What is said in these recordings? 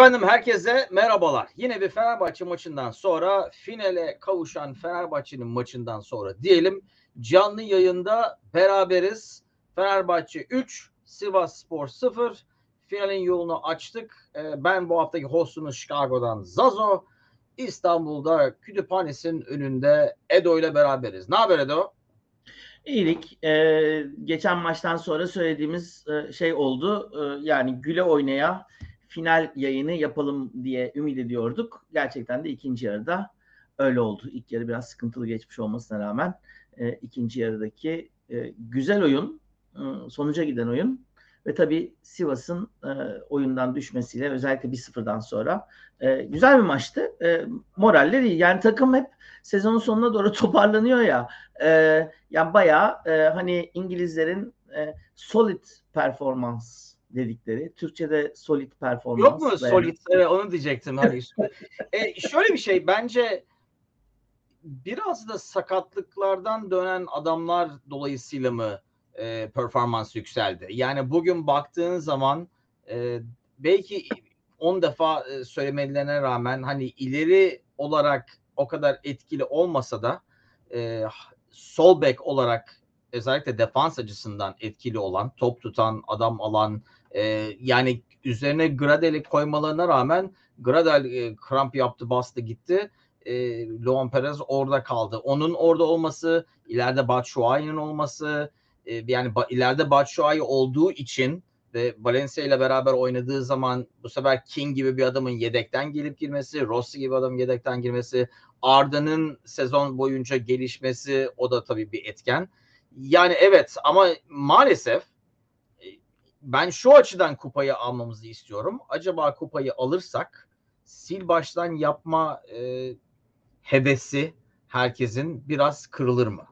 Efendim herkese merhabalar. Yine bir Fenerbahçe maçından sonra finale kavuşan Fenerbahçe'nin maçından sonra diyelim canlı yayında beraberiz. Fenerbahçe 3, Sivas Spor 0. Finalin yolunu açtık. Ee, ben bu haftaki hostunuz Chicago'dan Zazo. İstanbul'da kütüphanesinin önünde Edo ile beraberiz. Ne haber Edo? İyilik. Ee, geçen maçtan sonra söylediğimiz e, şey oldu. Ee, yani güle oynaya final yayını yapalım diye ümit ediyorduk. Gerçekten de ikinci yarıda öyle oldu. İlk yarı biraz sıkıntılı geçmiş olmasına rağmen e, ikinci yarıdaki e, güzel oyun, e, sonuca giden oyun ve tabii Sivas'ın e, oyundan düşmesiyle özellikle bir sıfırdan sonra e, güzel bir maçtı. E, moraller iyi. Yani takım hep sezonun sonuna doğru toparlanıyor ya. E, yani bayağı e, hani İngilizlerin e, solid performans dedikleri. Türkçe'de solid performans. Yok mu solid? Evet, onu diyecektim. Hani e, şöyle bir şey bence biraz da sakatlıklardan dönen adamlar dolayısıyla mı e, performans yükseldi? Yani bugün baktığın zaman e, belki 10 defa e, söylemelerine rağmen hani ileri olarak o kadar etkili olmasa da e, sol bek olarak özellikle defans açısından etkili olan, top tutan, adam alan, e, yani üzerine Gradel'i koymalarına rağmen Gradel e, kramp yaptı bastı gitti. E, Luan Perez orada kaldı. Onun orada olması, ileride Batshuayi'nin olması, e, yani ba, ileride Batshuayi olduğu için ve Valencia ile beraber oynadığı zaman bu sefer King gibi bir adamın yedekten gelip girmesi, Rossi gibi adamın yedekten girmesi, Arda'nın sezon boyunca gelişmesi o da tabii bir etken. Yani evet ama maalesef ben şu açıdan kupayı almamızı istiyorum. Acaba kupayı alırsak sil baştan yapma e, hevesi herkesin biraz kırılır mı?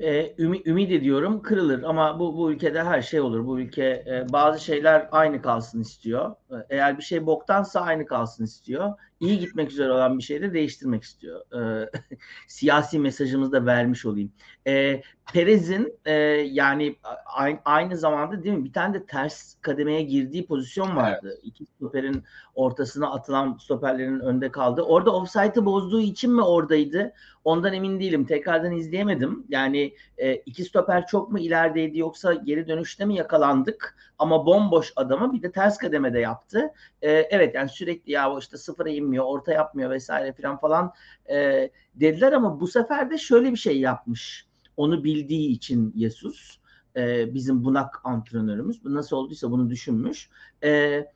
e, ümit, ümit ediyorum kırılır ama bu bu ülkede her şey olur. Bu ülke e, bazı şeyler aynı kalsın istiyor. E, eğer bir şey boktansa aynı kalsın istiyor. İyi gitmek üzere olan bir şeyi de değiştirmek istiyor. E, siyasi mesajımızı da vermiş olayım. E, Perez'in e, yani aynı, aynı zamanda değil mi bir tane de ters kademeye girdiği pozisyon vardı. Evet. İki stoperin ortasına atılan stoperlerin önde kaldı. Orada offside'ı bozduğu için mi oradaydı? Ondan emin değilim. Tekrardan izleyemedim. Yani e, iki stoper çok mu ilerideydi yoksa geri dönüşte mi yakalandık? Ama bomboş adamı bir de ters kademede yaptı. E, evet yani sürekli ya işte sıfıra inmiyor, orta yapmıyor vesaire falan falan e, dediler ama bu sefer de şöyle bir şey yapmış. Onu bildiği için Yesus e, bizim bunak antrenörümüz. Bu nasıl olduysa bunu düşünmüş. Eee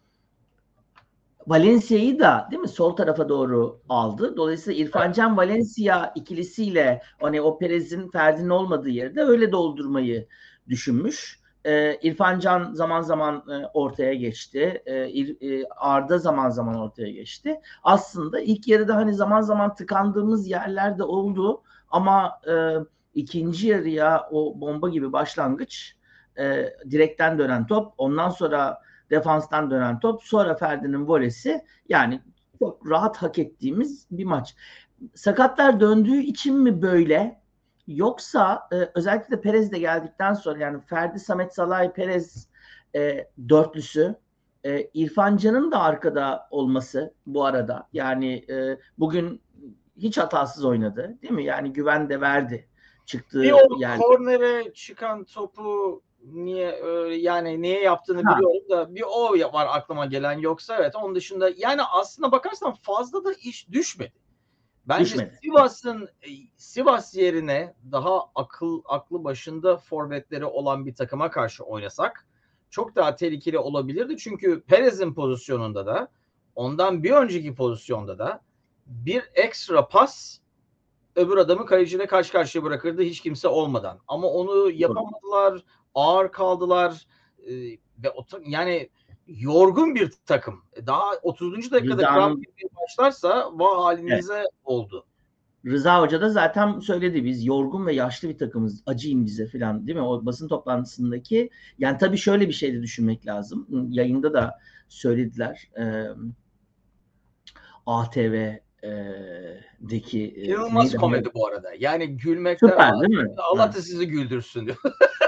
Valencia'yı da değil mi sol tarafa doğru aldı. Dolayısıyla İrfan Can Valencia ikilisiyle hani o Perez'in Ferdi'nin olmadığı yerde öyle doldurmayı düşünmüş. Ee, İrfan Can zaman zaman e, ortaya geçti. Ee, e, Arda zaman zaman ortaya geçti. Aslında ilk yarıda hani zaman zaman tıkandığımız yerlerde oldu ama e, ikinci yarıya o bomba gibi başlangıç e, direkten dönen top ondan sonra defanstan dönen top. Sonra Ferdi'nin volesi yani çok rahat hak ettiğimiz bir maç. Sakatlar döndüğü için mi böyle? Yoksa e, özellikle Perez de geldikten sonra yani Ferdi, Samet Salay, Perez e, dörtlüsü e, İrfan Can'ın da arkada olması bu arada. Yani e, bugün hiç hatasız oynadı değil mi? Yani güven de verdi çıktığı bir o yerde. kornere çıkan topu niye yani niye yaptığını ha. biliyorum da bir o var aklıma gelen yoksa evet onun dışında yani aslında bakarsan fazla da iş düşmedi. Bence düşmedi. Sivas'ın e, Sivas yerine daha akıl aklı başında forvetleri olan bir takıma karşı oynasak çok daha tehlikeli olabilirdi. Çünkü Perez'in pozisyonunda da ondan bir önceki pozisyonda da bir ekstra pas öbür adamı kaleciyle karşı karşıya bırakırdı hiç kimse olmadan. Ama onu yapamadılar ağır kaldılar e, ve o, yani yorgun bir takım. Daha 30. dakikada kramp başlarsa vah halinize evet. oldu. Rıza Hoca da zaten söyledi biz yorgun ve yaşlı bir takımız acıyın bize falan değil mi? O basın toplantısındaki yani tabii şöyle bir şey de düşünmek lazım. Yayında da söylediler. E, ATV deki İnanılmaz komedi bu arada. Yani gülmekten Süper, değil mi? Allah da sizi güldürsün diyor.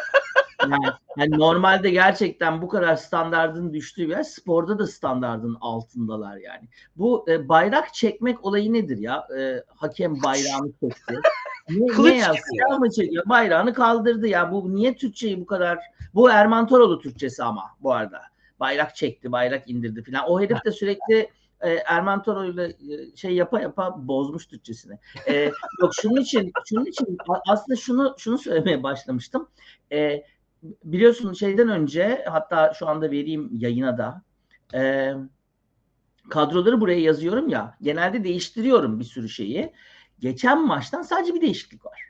Yani, yani normalde gerçekten bu kadar standardın düştüğü bir yer sporda da standardın altındalar yani. Bu e, bayrak çekmek olayı nedir ya? E, hakem bayrağını çekti. Ne, Kılıç ne ya? gibi Silah mı çekiyor? Bayrağını kaldırdı ya. Bu niye Türkçeyi bu kadar? Bu Erman Toroğlu Türkçesi ama bu arada. Bayrak çekti, bayrak indirdi falan. O herif de sürekli e, Erman Toroğlu'yla e, şey yapa yapa bozmuş Türkçesini. E, yok şunun için şunun için aslında şunu şunu söylemeye başlamıştım. E, biliyorsun şeyden önce hatta şu anda vereyim yayına da e, kadroları buraya yazıyorum ya genelde değiştiriyorum bir sürü şeyi. Geçen maçtan sadece bir değişiklik var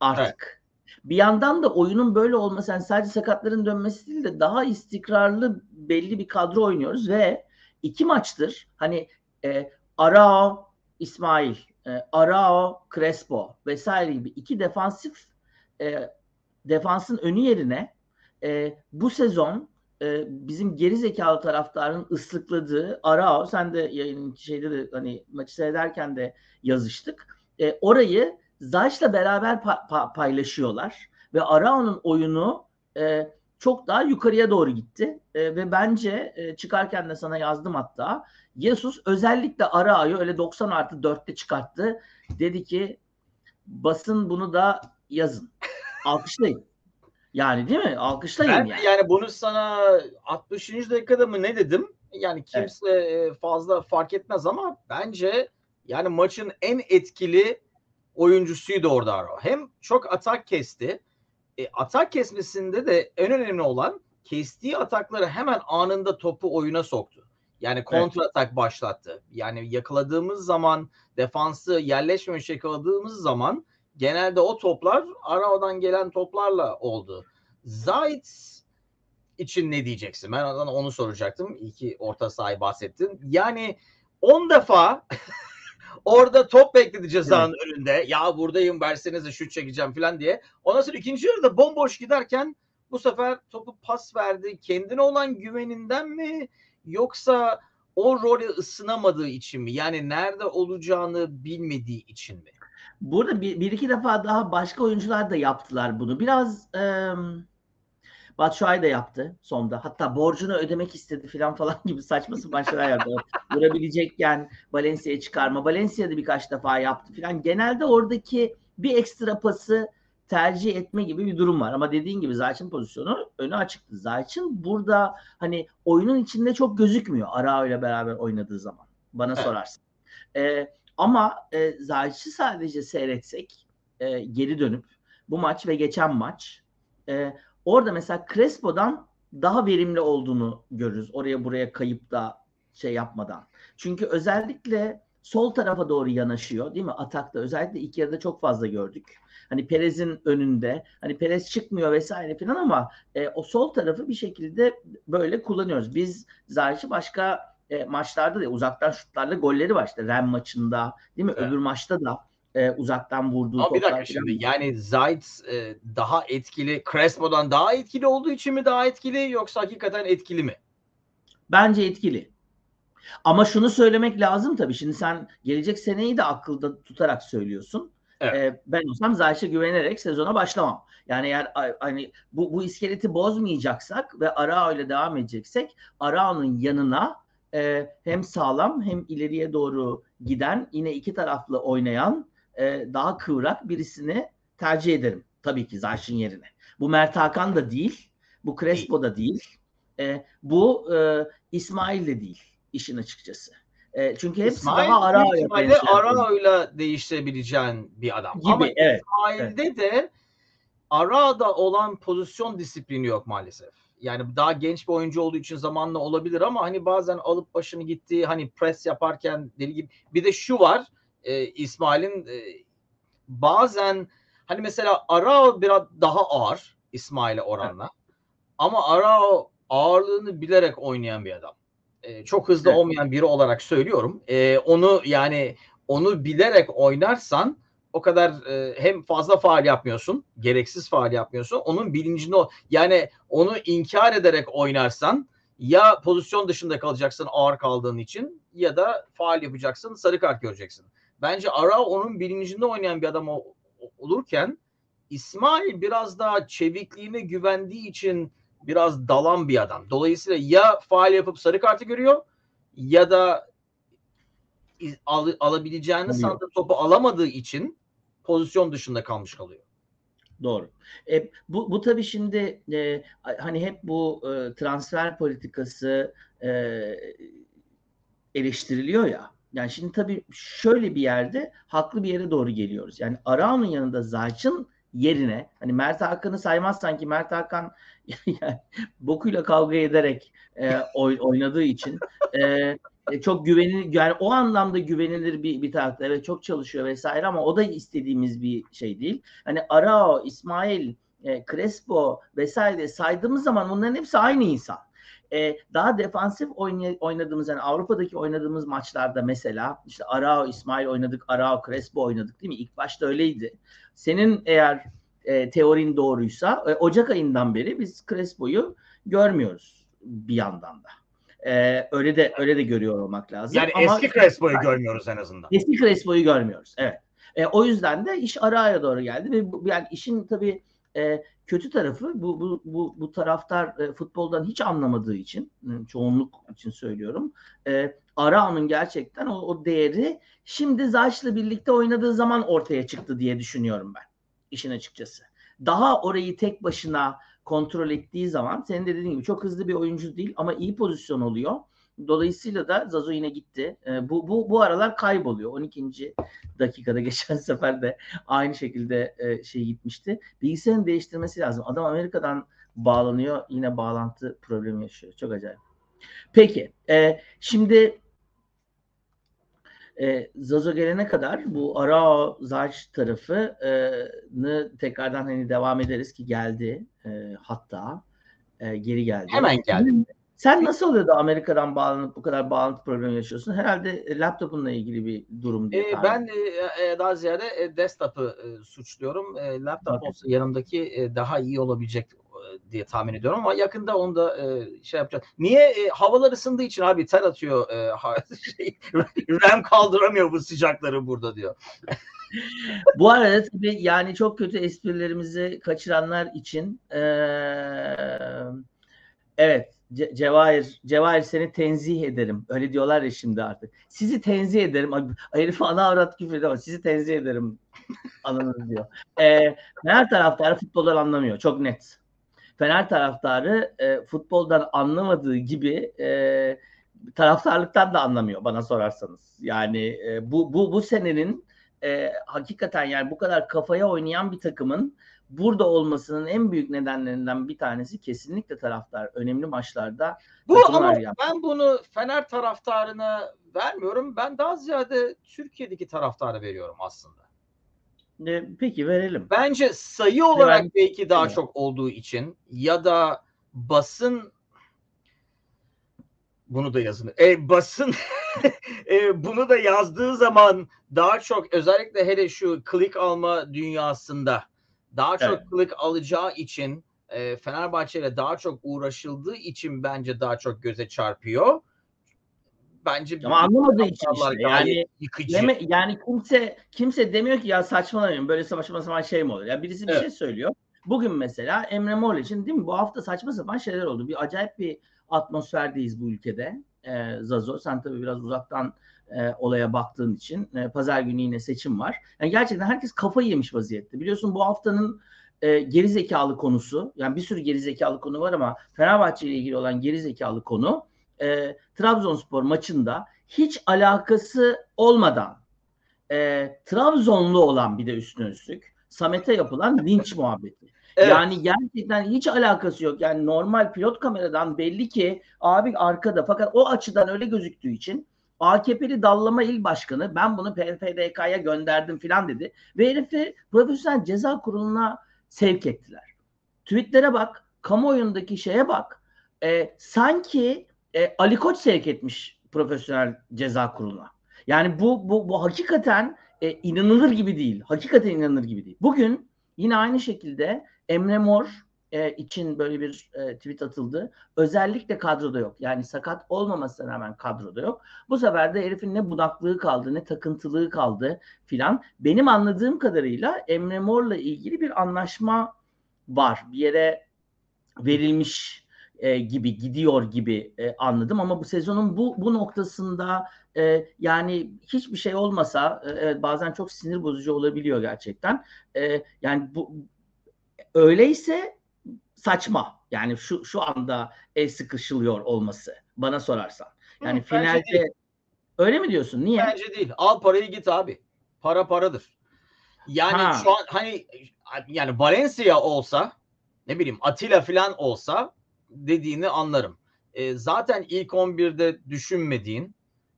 artık. Bir yandan da oyunun böyle olması yani sadece sakatların dönmesi değil de daha istikrarlı belli bir kadro oynuyoruz ve iki maçtır hani e, Arao, İsmail, e, Arao, Crespo vesaire gibi iki defansif e, defansın önü yerine e, bu sezon e, bizim geri zekalı taraftarın ıslıkladığı Arao sen de yayının şeyde de hani maçı seyrederken de yazıştık. E, orayı Zayç'la beraber pa- pa- paylaşıyorlar ve Arao'nun oyunu e, çok daha yukarıya doğru gitti E, ve bence e, çıkarken de sana yazdım hatta Jesus özellikle Arao'yu öyle 90 artı 4'te çıkarttı. Dedi ki basın bunu da yazın. Alkışlayın. Yani değil mi? Alkışlayın Ben yani. yani bunu sana 60. dakikada mı ne dedim? Yani kimse e, fazla fark etmez ama bence yani maçın en etkili oyuncusuydu orada Aro. Hem çok atak kesti. E, atak kesmesinde de en önemli olan kestiği atakları hemen anında topu oyuna soktu. Yani kontra atak başlattı. Yani yakaladığımız zaman defansı yerleşmemiş yakaladığımız zaman genelde o toplar Arao'dan gelen toplarla oldu. Zayt için ne diyeceksin? Ben ona onu soracaktım. İyi ki orta sahayı bahsettin. Yani 10 defa orada top bekledi cezanın önünde. Ya buradayım versenize şut çekeceğim falan diye. Ondan sonra ikinci yarıda bomboş giderken bu sefer topu pas verdi. Kendine olan güveninden mi yoksa o role ısınamadığı için mi? Yani nerede olacağını bilmediği için mi? Burada bir, bir iki defa daha başka oyuncular da yaptılar bunu. Biraz e, Batshuayi da yaptı sonda. Hatta borcunu ödemek istedi falan falan gibi saçma sapan şeyler yaptı. Vurabilecekken Valencia'ya çıkarma. Valencia da birkaç defa yaptı falan. Genelde oradaki bir ekstra pası tercih etme gibi bir durum var. Ama dediğin gibi Zayç'ın pozisyonu önü açıktı. Zayç'ın burada hani oyunun içinde çok gözükmüyor Arao ile beraber oynadığı zaman. Bana Evet. sorarsın. Ee, ama e, Zayç'ı sadece seyretsek e, geri dönüp bu maç ve geçen maç e, orada mesela Crespo'dan daha verimli olduğunu görürüz. Oraya buraya kayıp da şey yapmadan. Çünkü özellikle sol tarafa doğru yanaşıyor değil mi? Atakta özellikle ilk yarıda çok fazla gördük. Hani Perez'in önünde hani Perez çıkmıyor vesaire falan ama e, o sol tarafı bir şekilde böyle kullanıyoruz. Biz Zayç'ı başka e, maçlarda da uzaktan şutlarla golleri var işte Ren maçında değil mi? Evet. Öbür maçta da e, uzaktan vurduğu Ama bir dakika şimdi yani Zayt e, daha etkili Crespo'dan daha etkili olduğu için mi daha etkili yoksa hakikaten etkili mi? Bence etkili. Ama şunu söylemek lazım tabii. Şimdi sen gelecek seneyi de akılda tutarak söylüyorsun. Evet. Ee, ben olsam Zayç'e güvenerek sezona başlamam. Yani eğer hani bu, bu iskeleti bozmayacaksak ve Arao ile devam edeceksek Arao'nun yanına e, hem sağlam hem ileriye doğru giden yine iki taraflı oynayan e, daha kıvrak birisini tercih ederim. Tabii ki Zayç'ın yerine. Bu Mert Hakan da değil. Bu Crespo da değil. E, bu e, İsmail de değil işin açıkçası. E, çünkü hepsi İsmail daha ihtimalle benzeyen Arao'yla değiştirebileceğin bir adam. gibi. Ama evet. İsmail'de de Arao'da olan pozisyon disiplini yok maalesef. Yani daha genç bir oyuncu olduğu için zamanla olabilir ama hani bazen alıp başını gittiği hani pres yaparken deli gibi. Bir de şu var e, İsmail'in e, bazen hani mesela Arao biraz daha ağır İsmail'e oranla. Ama Arao ağırlığını bilerek oynayan bir adam. E, çok hızlı Evet. olmayan biri olarak söylüyorum. E, onu yani onu bilerek oynarsan o kadar e, hem fazla faal yapmıyorsun, gereksiz faal yapmıyorsun. Onun bilincinde o. Yani onu inkar ederek oynarsan ya pozisyon dışında kalacaksın ağır kaldığın için ya da faal yapacaksın, sarı kart göreceksin. Bence Arao onun bilincinde oynayan bir adam o- olurken İsmail biraz daha çevikliğine güvendiği için biraz dalan bir adam. Dolayısıyla ya faal yapıp sarı kartı görüyor ya da al, alabileceğini sandığı topu alamadığı için pozisyon dışında kalmış kalıyor. Doğru. E, bu, bu tabii şimdi e, hani hep bu e, transfer politikası e, eleştiriliyor ya. Yani şimdi tabii şöyle bir yerde haklı bir yere doğru geliyoruz. Yani Arao'nun yanında Zayç'ın yerine hani Mert Hakan'ı saymazsan ki Mert Hakan yani bokuyla kavga ederek e, oy, oynadığı için e, e, çok güvenilir yani o anlamda güvenilir bir bir tarafta evet çok çalışıyor vesaire ama o da istediğimiz bir şey değil. Hani Arao, İsmail, e, Crespo vesaire saydığımız zaman bunların hepsi aynı insan. E, daha defansif oynadığımız yani Avrupa'daki oynadığımız maçlarda mesela işte Arao, İsmail oynadık, Arao, Crespo oynadık değil mi? İlk başta öyleydi. Senin eğer e, teorin doğruysa e, Ocak ayından beri biz Crespo'yu görmüyoruz bir yandan da. Ee, öyle de öyle de görüyor olmak lazım. Yani Ama eski Crespo'yu görmüyoruz en azından. eski Crespo'yu görmüyoruz. Evet. E, o yüzden de iş araya doğru geldi ve bu, yani işin tabii e, kötü tarafı bu bu bu, bu taraftar e, futboldan hiç anlamadığı için e, çoğunluk için söylüyorum. E, Arao'nun gerçekten o, o değeri şimdi Zayç'la birlikte oynadığı zaman ortaya çıktı diye düşünüyorum ben. işin açıkçası. Daha orayı tek başına kontrol ettiği zaman senin de dediğin gibi çok hızlı bir oyuncu değil ama iyi pozisyon oluyor. Dolayısıyla da Zazo yine gitti. E, bu, bu, bu aralar kayboluyor. 12. dakikada geçen sefer de aynı şekilde e, şey gitmişti. Bilgisayarın değiştirmesi lazım. Adam Amerika'dan bağlanıyor. Yine bağlantı problemi yaşıyor. Çok acayip. Peki. E, şimdi e, Zazo gelene kadar bu Arao Zayç tarafını tekrardan hani devam ederiz ki geldi e, hatta e, geri geldi. Hemen geldi. Sen nasıl oluyor da Amerika'dan bağlanıp bu kadar bağlantı problemi yaşıyorsun? Herhalde laptopunla ilgili bir durum diye. Ee, ben e, e, daha ziyade e, desktop'ı e, suçluyorum. E, laptop olsa yanımdaki e, daha iyi olabilecek e, diye tahmin ediyorum ama yakında onu da e, şey yapacağız. Niye? E, havalar ısındığı için abi ter atıyor. E, ha- şey, RAM kaldıramıyor bu sıcakları burada diyor. Bu arada tabii yani çok kötü esprilerimizi kaçıranlar için eee, evet Ce- Cevahir, Cevahir seni tenzih ederim. Öyle diyorlar ya şimdi artık. Sizi tenzih ederim. Herif ana avrat küfür ama sizi tenzih ederim anınız diyor. Eee Fener taraftarı futboldan anlamıyor. Çok net. Fener taraftarı e, futboldan anlamadığı gibi e, taraftarlıktan da anlamıyor bana sorarsanız. Yani e, bu bu bu senenin e, hakikaten yani bu kadar kafaya oynayan bir takımın burada olmasının en büyük nedenlerinden bir tanesi kesinlikle taraftar önemli maçlarda Bu ama yap- ben bunu Fener taraftarına vermiyorum. Ben daha ziyade Türkiye'deki taraftara veriyorum aslında. E, peki verelim. Bence sayı olarak Ben- belki daha Evet. çok olduğu için ya da basın bunu da yazın. E, basın e, bunu da yazdığı zaman daha çok özellikle hele şu klik alma dünyasında daha çok Evet. klik alacağı için e, Fenerbahçe ile daha çok uğraşıldığı için bence daha çok göze çarpıyor. Bence Ama anlamadığı için işte. Yani yıkıcı. Deme, yani kimse kimse demiyor ki ya saçmalamayın böyle saçma sapan şey mi olur? Ya birisi bir Evet. şey söylüyor. Bugün mesela Emre Mor için değil mi? Bu hafta saçma sapan şeyler oldu. Bir acayip bir atmosferdeyiz bu ülkede. Ee, Zazo sen tabii biraz uzaktan e, olaya baktığın için e, pazar günü yine seçim var. Yani gerçekten herkes kafayı yemiş vaziyette. Biliyorsun bu haftanın e, geri zekalı konusu yani bir sürü geri zekalı konu var ama Fenerbahçe ile ilgili olan geri zekalı konu e, Trabzonspor maçında hiç alakası olmadan e, Trabzonlu olan bir de üstüne üstlük Samet'e yapılan linç muhabbeti. Evet. Yani gerçekten hiç alakası yok. Yani normal pilot kameradan belli ki abi arkada fakat o açıdan öyle gözüktüğü için AKP'li Dallama İl Başkanı ben bunu PFDK'ya gönderdim filan dedi. Ve herifi Profesyonel Ceza Kurulu'na sevk ettiler. Tweetlere bak, kamuoyundaki şeye bak. E, sanki e, Ali Koç sevk etmiş Profesyonel Ceza Kurulu'na. Yani bu bu bu hakikaten e, inanılır gibi değil. Hakikaten inanılır gibi değil. Bugün yine aynı şekilde Emre Mor e, için böyle bir e, tweet atıldı. Özellikle kadroda yok. Yani sakat olmamasına rağmen kadroda yok. Bu sefer de herifin ne budaklığı kaldı ne takıntılığı kaldı filan. Benim anladığım kadarıyla Emre Mor'la ilgili bir anlaşma var. Bir yere verilmiş e, gibi gidiyor gibi e, anladım ama bu sezonun bu bu noktasında e, yani hiçbir şey olmasa e, evet bazen çok sinir bozucu olabiliyor gerçekten. E, yani bu öyleyse saçma. Yani şu şu anda el sıkışılıyor olması bana sorarsan. Yani Hı, finalde öyle mi diyorsun? Niye? Bence değil. Al parayı git abi. Para paradır. Yani Ha. şu an hani yani Valencia olsa ne bileyim Atilla falan olsa dediğini anlarım. E, zaten ilk 11'de düşünmediğin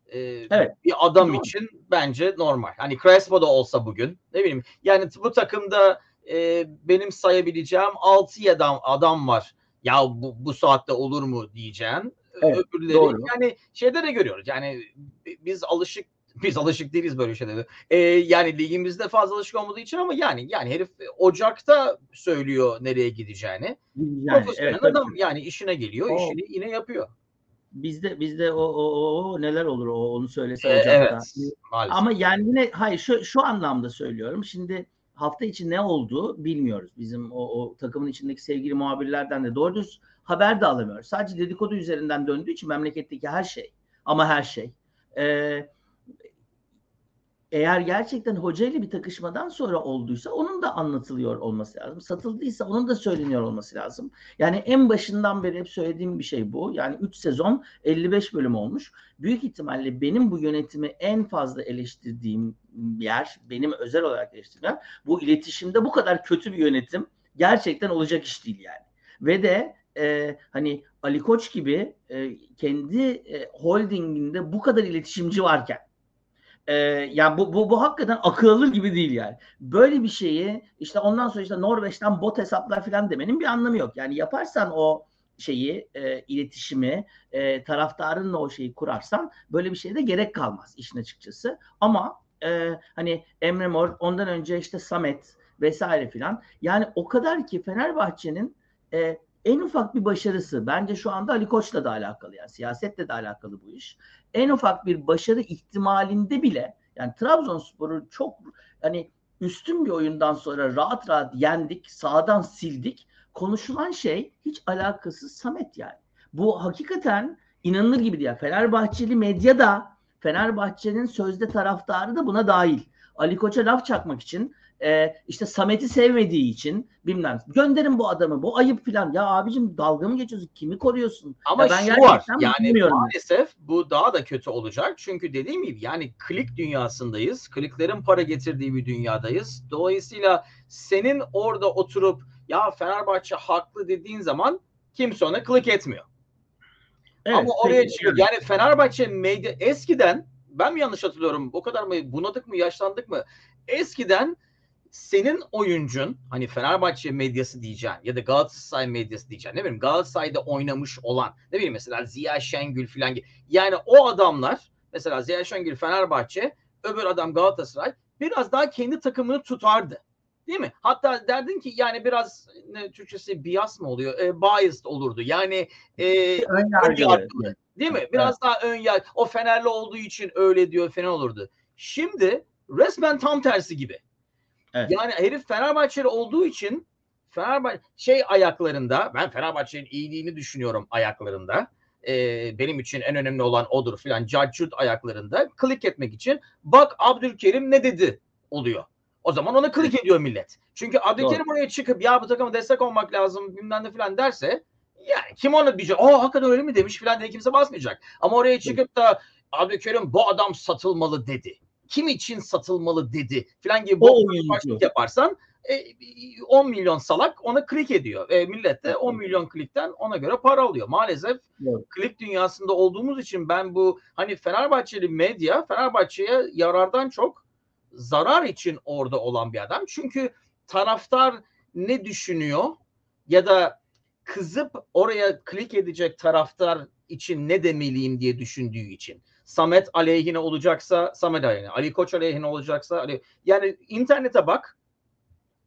e, Evet. bir adam Doğru. için bence normal. Hani Crespo da olsa bugün ne bileyim yani bu takımda e, benim sayabileceğim 6 adam adam var. Ya bu, bu saatte olur mu diyeceğim. Evet, Öbürleri doğru. yani şeyde de görüyoruz. Yani biz alışık biz alışık değiliz böyle şeylere. Ee, yani ligimizde fazla alışık olmadığı için ama yani yani herif Ocak'ta söylüyor nereye gideceğini. Yani, Profesyonel evet, tabii adam ki. yani işine geliyor, O- işini yine yapıyor. Bizde bizde o, o, o, o neler olur o onu söylese Ee, Ocak'ta. evet, maalesef. Ama yani yine hayır şu şu anlamda söylüyorum. Şimdi hafta içi ne oldu bilmiyoruz. Bizim o, o takımın içindeki sevgili muhabirlerden de doğru düz haber de alamıyoruz. Sadece dedikodu üzerinden döndüğü için memleketteki her şey ama her şey. Ee, eğer gerçekten hocayla bir takışmadan sonra olduysa onun da anlatılıyor olması lazım. Satıldıysa onun da söyleniyor olması lazım. Yani en başından beri hep söylediğim bir şey bu. Yani 3 sezon 55 bölüm olmuş. Büyük ihtimalle benim bu yönetimi en fazla eleştirdiğim yer, benim özel olarak eleştirdiğim bu iletişimde bu kadar kötü bir yönetim gerçekten olacak iş değil yani. Ve de e, hani Ali Koç gibi e, kendi e, holdinginde bu kadar iletişimci varken e, yani bu, bu, bu hakikaten akıl alır gibi değil yani. Böyle bir şeyi işte ondan sonra işte Norveç'ten bot hesaplar falan demenin bir anlamı yok. Yani yaparsan o şeyi e, iletişimi e, taraftarınla o şeyi kurarsan böyle bir şeye de gerek kalmaz işin açıkçası. Ama e, hani Emre Mor ondan önce işte Samet vesaire filan yani o kadar ki Fenerbahçe'nin e, en ufak bir başarısı bence şu anda Ali Koç'la da alakalı yani siyasetle de alakalı bu iş. En ufak bir başarı ihtimalinde bile yani Trabzonspor'u çok hani üstün bir oyundan sonra rahat rahat yendik, sağdan sildik. Konuşulan şey hiç alakasız Samet yani. Bu hakikaten inanılır gibi değil. Fenerbahçeli medya da Fenerbahçe'nin sözde taraftarı da buna dahil. Ali Koç'a laf çakmak için e, işte Samet'i sevmediği için bilmem gönderin bu adamı bu ayıp filan ya abicim dalga mı geçiyorsun kimi koruyorsun Ama ya ben şu var yani bilmiyorum. maalesef bu daha da kötü olacak. Çünkü dediğim gibi yani klik dünyasındayız. Kliklerin para getirdiği bir dünyadayız. Dolayısıyla senin orada oturup ya Fenerbahçe haklı dediğin zaman kimse ona klik etmiyor. Evet, Ama oraya peki, çıkıyor. Yani Fenerbahçe medya eskiden ben mi yanlış hatırlıyorum? O kadar mı bunadık mı yaşlandık mı? Eskiden senin oyuncun hani Fenerbahçe medyası diyeceğim ya da Galatasaray medyası diyeceğim ne bileyim Galatasaray'da oynamış olan ne bileyim mesela Ziya Şengül falan gibi. Yani o adamlar mesela Ziya Şengül Fenerbahçe öbür adam Galatasaray biraz daha kendi takımını tutardı. Değil mi? Hatta derdin ki yani biraz ne, Türkçesi bias mı oluyor? E, biased olurdu. Yani e, ön yargılı. Değil mi? Biraz daha ön yargı. O Fenerli olduğu için öyle diyor Fener olurdu. Şimdi resmen tam tersi gibi. Evet. Yani herif Fenerbahçeli olduğu için Fenerbahçe şey ayaklarında ben Fenerbahçe'nin iyiliğini düşünüyorum ayaklarında. Ee, benim için en önemli olan odur filan. Caccut ayaklarında klik etmek için bak Abdülkerim ne dedi oluyor. O zaman ona klik ediyor millet. Çünkü Abdülkerim oraya çıkıp ya bu takıma destek olmak lazım bilmem ne filan derse yani kim ona diyecek? Aa hakikaten öyle mi demiş filan diye kimse basmayacak. Ama oraya çıkıp da Abdülkerim bu adam satılmalı dedi. Kim için satılmalı dedi filan gibi oyuncu. başlık yaparsan e, 10 milyon salak ona klik ediyor. E, millet de 10 milyon klikten ona göre para alıyor. Maalesef Evet. klik dünyasında olduğumuz için ben bu hani Fenerbahçeli medya Fenerbahçe'ye yarardan çok zarar için orada olan bir adam. Çünkü taraftar ne düşünüyor ya da kızıp oraya klik edecek taraftar için ne demeliyim diye düşündüğü için. Samet aleyhine olacaksa Samet aleyhine, Ali Koç aleyhine olacaksa Ali... yani internete bak.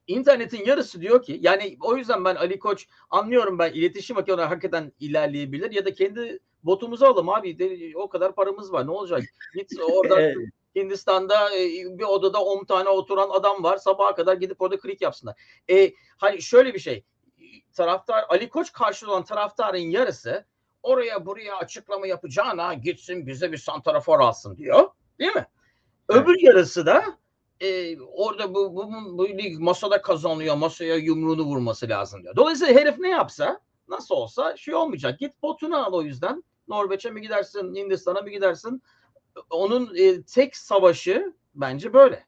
internetin yarısı diyor ki yani o yüzden ben Ali Koç anlıyorum ben iletişim makineleri hakikaten ilerleyebilir ya da kendi botumuzu alalım abi de, o kadar paramız var ne olacak git orada Evet. Hindistan'da e, bir odada 10 tane oturan adam var sabaha kadar gidip orada klik yapsınlar. E, hani şöyle bir şey taraftar Ali Koç karşılığı olan taraftarın yarısı oraya buraya açıklama yapacağına gitsin bize bir santrafor alsın diyor. Değil mi? Evet. Öbür yarısı da e, orada bu, bu, bu, bu lig masada kazanıyor. Masaya yumruğunu vurması lazım diyor. Dolayısıyla herif ne yapsa nasıl olsa şey olmayacak. Git botunu al o yüzden. Norveç'e mi gidersin, Hindistan'a mı gidersin? Onun e, tek savaşı bence böyle.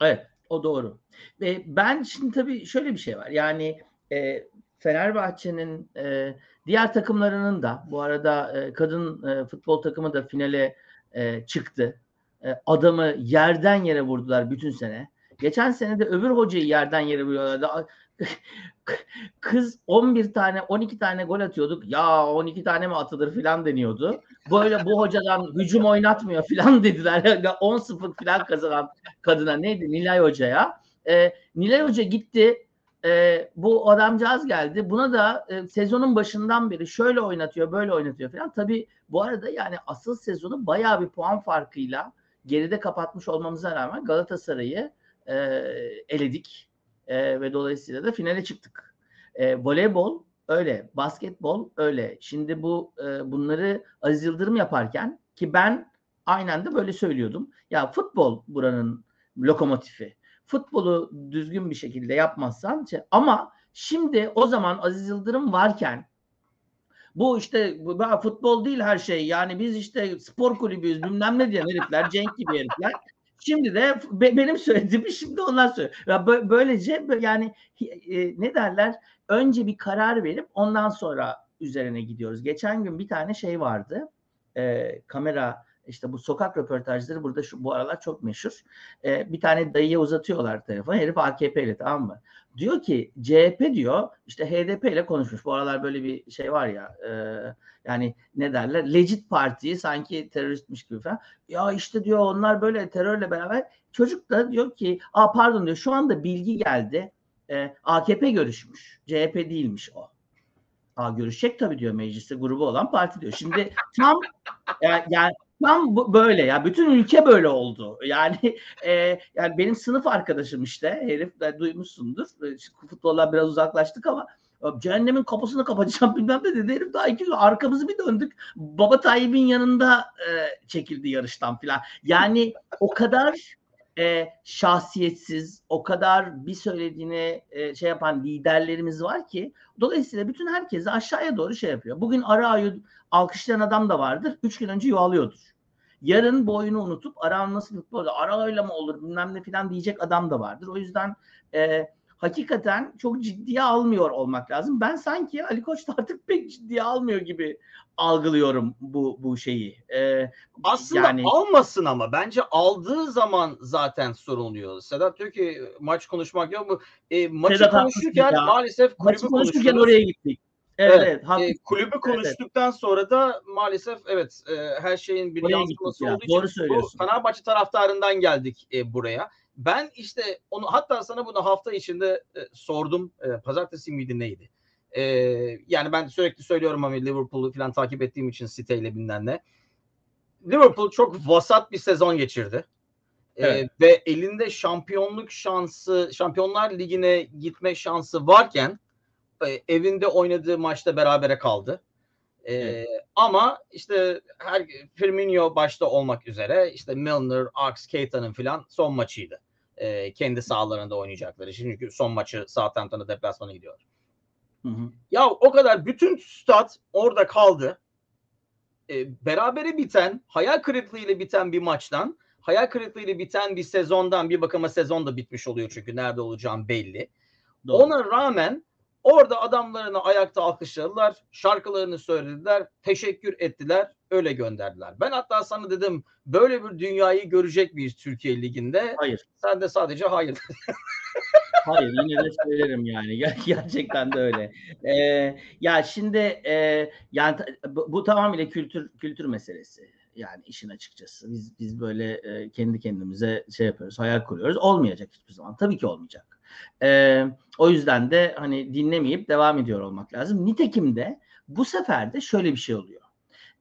Evet, o doğru. Ve ben şimdi tabii şöyle bir şey var. Yani e, Fenerbahçe'nin e, diğer takımlarının da bu arada e, kadın e, futbol takımı da finale e, çıktı. E, adamı yerden yere vurdular bütün sene. Geçen sene de öbür hocayı yerden yere vuruyorlardı. Kız 11 tane 12 tane gol atıyorduk. Ya 12 tane mi atılır filan deniyordu. Böyle bu hocadan hücum oynatmıyor filan dediler. 10-0 filan kazanan kadına neydi Nilay Hoca'ya. Ee, Nilay Hoca gitti. Ee, bu adamcağız geldi. Buna da e, sezonun başından beri şöyle oynatıyor, böyle oynatıyor falan. Tabii bu arada yani asıl sezonu bayağı bir puan farkıyla geride kapatmış olmamıza rağmen Galatasaray'ı e, eledik. E, ve dolayısıyla da finale çıktık. E, voleybol öyle, basketbol öyle. Şimdi bu e, bunları Aziz Yıldırım yaparken ki ben aynen de böyle söylüyordum. Ya futbol buranın lokomotifi. Futbolu düzgün bir şekilde yapmazsan şey- ama şimdi o zaman Aziz Yıldırım varken bu işte bu futbol değil her şey. Yani biz işte spor kulübüyüz bilmem ne diyen herifler, Cenk gibi herifler. Şimdi de be- benim söylediğimi şimdi onlar söylüyor. Böylece bö- yani e, ne derler? Önce bir karar verip ondan sonra üzerine gidiyoruz. Geçen gün bir tane şey vardı. E, kamera işte bu sokak röportajları burada şu bu aralar çok meşhur. E, bir tane dayıya uzatıyorlar telefonu. Herif AKP ile tamam mı? Diyor ki CHP diyor işte HDP ile konuşmuş. Bu aralar böyle bir şey var ya e, yani ne derler? Legit partiyi sanki teröristmiş gibi falan. Ya işte diyor onlar böyle terörle beraber. Çocuk da diyor ki Aa, pardon diyor şu anda bilgi geldi. E, AKP görüşmüş. CHP değilmiş o. Aa, görüşecek tabii diyor mecliste grubu olan parti diyor. Şimdi tam yani, yani tam böyle ya bütün ülke böyle oldu. Yani e, yani benim sınıf arkadaşım işte herif de duymuşsundur. E, Futboldan biraz uzaklaştık ama cehennemin kapısını kapatacağım bilmem ne dedi. Herif daha iki gün arkamızı bir döndük. Baba Tayyip'in yanında e, çekildi yarıştan filan. Yani o kadar e, şahsiyetsiz, o kadar bir söylediğini e, şey yapan liderlerimiz var ki dolayısıyla bütün herkesi aşağıya doğru şey yapıyor. Bugün Arao'yu alkışlayan adam da vardır. Üç gün önce yuvalıyordur. Yarın bu oyunu unutup Arao'nun nasıl futbol Arao'yla mı olur bilmem ne filan diyecek adam da vardır. O yüzden e, hakikaten çok ciddiye almıyor olmak lazım. Ben sanki Ali Koç da artık pek ciddiye almıyor gibi algılıyorum bu bu şeyi. Ee, Aslında yani almasın ama bence aldığı zaman zaten sorun oluyor. Sedat diyor ki maç konuşmak yok mu? E, maçı Sedat konuşurken maalesef kulübü maçı konuşurken oraya gittik. Evet, Evet, evet, E, haklısın. kulübü konuştuktan sonra da maalesef evet e, her şeyin bir Oraya yansıması ya, olduğu için doğru bu söylüyorsun. Fenerbahçe taraftarından geldik e, buraya. Ben işte onu hatta sana bunu hafta içinde e, sordum. E, pazartesi miydi neydi? E, yani ben sürekli söylüyorum ama Liverpool'u falan takip ettiğim için City ile bilmem ne. Liverpool çok vasat bir sezon geçirdi. E, Evet. ve elinde şampiyonluk şansı, Şampiyonlar Ligi'ne gitme şansı varken e, evinde oynadığı maçta berabere kaldı. E, Evet. Ama işte her Firmino başta olmak üzere işte Milner, Ox, Keita'nın filan son maçıydı. E, kendi sahalarında oynayacakları. Çünkü son maçı Southampton'a deplasmana gidiyor. Hı hı. Ya o kadar bütün stat orada kaldı. E, berabere biten, hayal kırıklığıyla biten bir maçtan, hayal kırıklığıyla biten bir sezondan bir bakıma sezon da bitmiş oluyor çünkü nerede olacağım belli. Doğru. Ona rağmen orada adamlarını ayakta alkışladılar, şarkılarını söylediler, teşekkür ettiler, öyle gönderdiler. Ben hatta sana dedim böyle bir dünyayı görecek miyiz Türkiye Ligi'nde? Hayır. Sen de sadece hayır. Hayır yine de söylerim yani Ger- gerçekten de öyle. Ee, ya şimdi e, yani bu, bu tamamıyla kültür kültür meselesi. Yani işin açıkçası. Biz biz böyle e, kendi kendimize şey yapıyoruz, hayal kuruyoruz. Olmayacak hiçbir zaman. Tabii ki olmayacak. E, o yüzden de hani dinlemeyip devam ediyor olmak lazım. Nitekim de bu sefer de şöyle bir şey oluyor.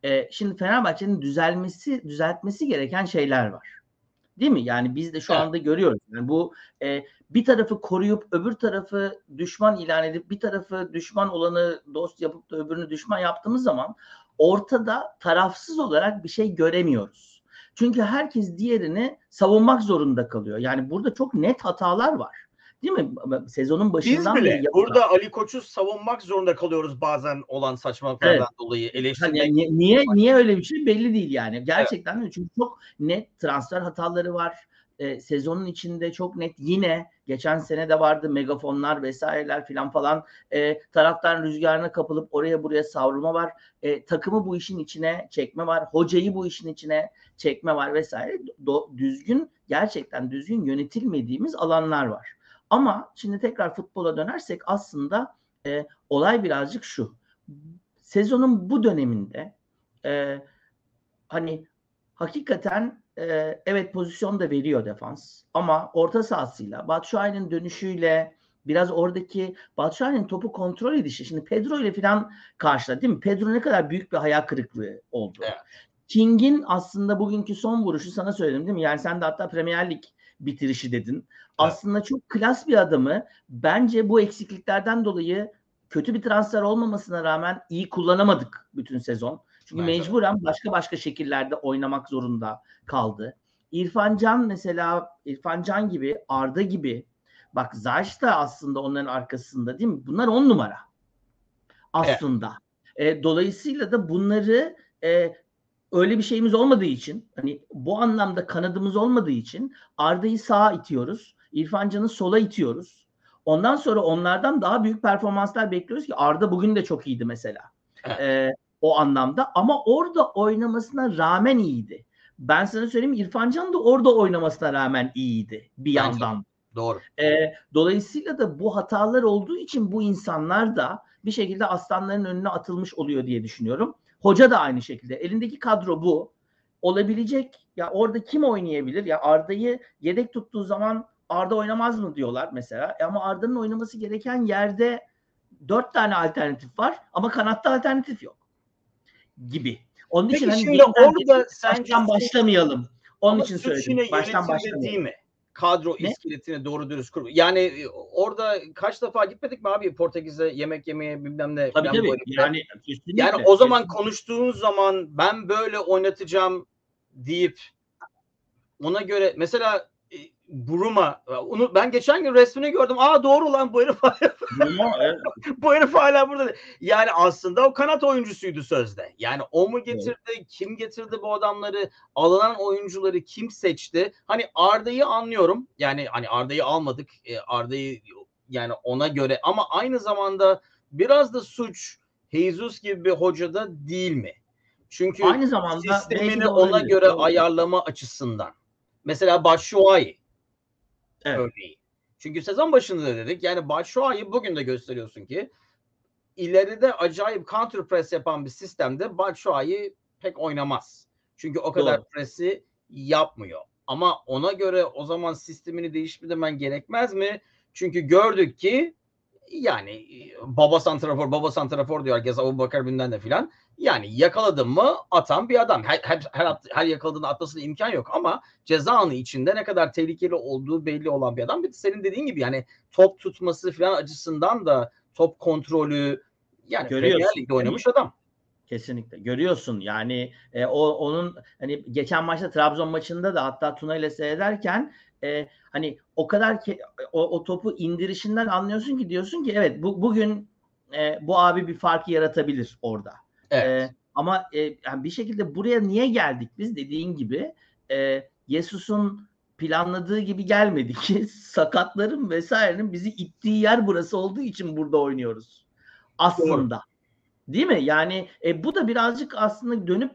E, şimdi Fenerbahçe'nin düzelmesi, düzeltmesi gereken şeyler var. Değil mi? Yani biz de şu Evet. anda görüyoruz. Yani bu e, bir tarafı koruyup öbür tarafı düşman ilan edip bir tarafı düşman olanı dost yapıp da öbürünü düşman yaptığımız zaman ortada tarafsız olarak bir şey göremiyoruz. Çünkü herkes diğerini savunmak zorunda kalıyor. Yani burada çok net hatalar var. Değil mi? Sezonun Biz başından beri yapılan- burada Ali Koç'u savunmak zorunda kalıyoruz bazen olan saçmalıklardan dolayı eleştirmek. Hani niye, niye niye öyle bir şey belli değil yani. Gerçekten öyle. Çünkü çok net transfer hataları var. Ee, sezonun içinde çok net yine geçen sene de vardı megafonlar vesaireler filan falan e, taraftarın rüzgarına kapılıp oraya buraya savrulma var. E, takımı bu işin içine çekme var. Hocayı bu işin içine çekme var vesaire. Do- düzgün gerçekten düzgün yönetilmediğimiz alanlar var. Ama şimdi tekrar futbola dönersek aslında e, olay birazcık şu. Sezonun bu döneminde e, hani hakikaten e, evet pozisyon da veriyor defans ama orta sahasıyla Batshuayi'nin dönüşüyle biraz oradaki Batshuayi'nin topu kontrol edişi şimdi Pedro ile falan karşıladı değil mi? Pedro ne kadar büyük bir hayal kırıklığı oldu. Evet. King'in aslında bugünkü son vuruşu sana söyledim değil mi? Yani sen de hatta Premier Lig bitirişi dedin. Aslında çok klas bir adamı bence bu eksikliklerden dolayı kötü bir transfer olmamasına rağmen iyi kullanamadık bütün sezon. Çünkü de. mecburen başka başka şekillerde oynamak zorunda kaldı. İrfan Can mesela İrfan Can gibi Arda gibi bak Zayş da aslında onların arkasında değil mi? Bunlar on numara aslında. E, dolayısıyla da bunları e, öyle bir şeyimiz olmadığı için hani bu anlamda kanadımız olmadığı için Arda'yı sağa itiyoruz. İrfan Can'ı sola itiyoruz. Ondan sonra onlardan daha büyük performanslar bekliyoruz ki Arda bugün de çok iyiydi mesela. Evet. E, o anlamda ama orada oynamasına rağmen iyiydi. Ben sana söyleyeyim İrfan Can da orada oynamasına rağmen iyiydi bir Bence yandan. Doğru. E, dolayısıyla da bu hatalar olduğu için bu insanlar da bir şekilde aslanların önüne atılmış oluyor diye düşünüyorum. Hoca da aynı şekilde. Elindeki kadro bu. Olabilecek ya orada kim oynayabilir? Ya Arda'yı yedek tuttuğu zaman Arda oynamaz mı diyorlar mesela. E ama Arda'nın oynaması gereken yerde dört tane alternatif var ama kanatta alternatif yok gibi. Onun Peki için hani şimdi orada sence baştan başlamayalım. Onun için söyledim. Baştan başlamayalım. değil mi? Kadro Ne? iskeletini doğru dürüst kur. Yani e, orada kaç defa gitmedik mi abi Portekiz'e yemek yemeye bilmem ne. Tabii tabii. Yani kesinlikle. Yani o zaman kesinlikle. konuştuğun zaman ben böyle oynatacağım deyip ona göre mesela Buruma onu ben geçen gün resmini gördüm. Aa doğru lan bu herif evet. bu herif hala burada. Yani aslında o kanat oyuncusuydu sözde. Yani o mu getirdi? Kim getirdi bu adamları? Alınan oyuncuları kim seçti? Hani Arda'yı anlıyorum. Yani hani Arda'yı almadık. E, Arda'yı yani ona göre ama aynı zamanda biraz da suç Jesus gibi bir hocada değil mi? Çünkü Aynı zamanda sistemini ona göre ayarlama açısından. Mesela Batshuayi Evet. örneği. Çünkü sezon başında da dedik yani Batshuayi bugün de gösteriyorsun ki ileride acayip counter press yapan bir sistemde Batshuayi pek oynamaz. Çünkü o kadar Doğru. presi yapmıyor. Ama ona göre o zaman sistemini değiştirmen gerekmez mi? Çünkü gördük ki yani baba santrafor baba santrafor diyor herkes Abu Bakar Bün'den de filan. Yani yakaladın mı atan bir adam. Her, her, her, at- her yakaladığında atmasına imkan yok ama ceza anı içinde ne kadar tehlikeli olduğu belli olan bir adam. Bir de senin dediğin gibi yani top tutması falan açısından da top kontrolü yani Premier Lig'de oynamış adam. Kesinlikle. Görüyorsun yani e, o onun hani geçen maçta Trabzon maçında da hatta Tuna ile seyrederken e, hani o kadar ki o, o topu indirişinden anlıyorsun ki diyorsun ki evet bu bugün e, bu abi bir farkı yaratabilir orada. Evet. E, ama e, yani bir şekilde buraya niye geldik biz dediğin gibi e, Yesus'un planladığı gibi gelmedi ki sakatların vesairenin bizi ittiği yer burası olduğu için burada oynuyoruz. Aslında. Değil mi? Yani e, bu da birazcık aslında dönüp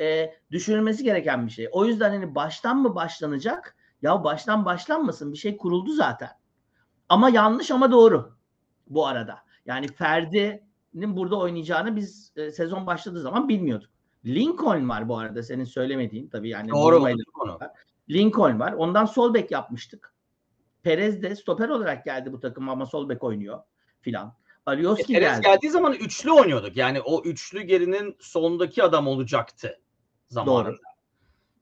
e, düşünülmesi gereken bir şey. O yüzden hani baştan mı başlanacak? Ya baştan başlanmasın. Bir şey kuruldu zaten. Ama yanlış ama doğru bu arada. Yani Ferdi'nin burada oynayacağını biz e, sezon başladığı zaman bilmiyorduk. Lincoln var bu arada senin söylemediğin tabii yani. Doğru Burmayla- unuttuk onu. Lincoln var. Ondan sol bek yapmıştık. Perez de stoper olarak geldi bu takım ama sol bek oynuyor filan. E, Alioski Perez geldi. geldiği zaman üçlü oynuyorduk. Yani o üçlü gerinin solundaki adam olacaktı zamanında. Doğru.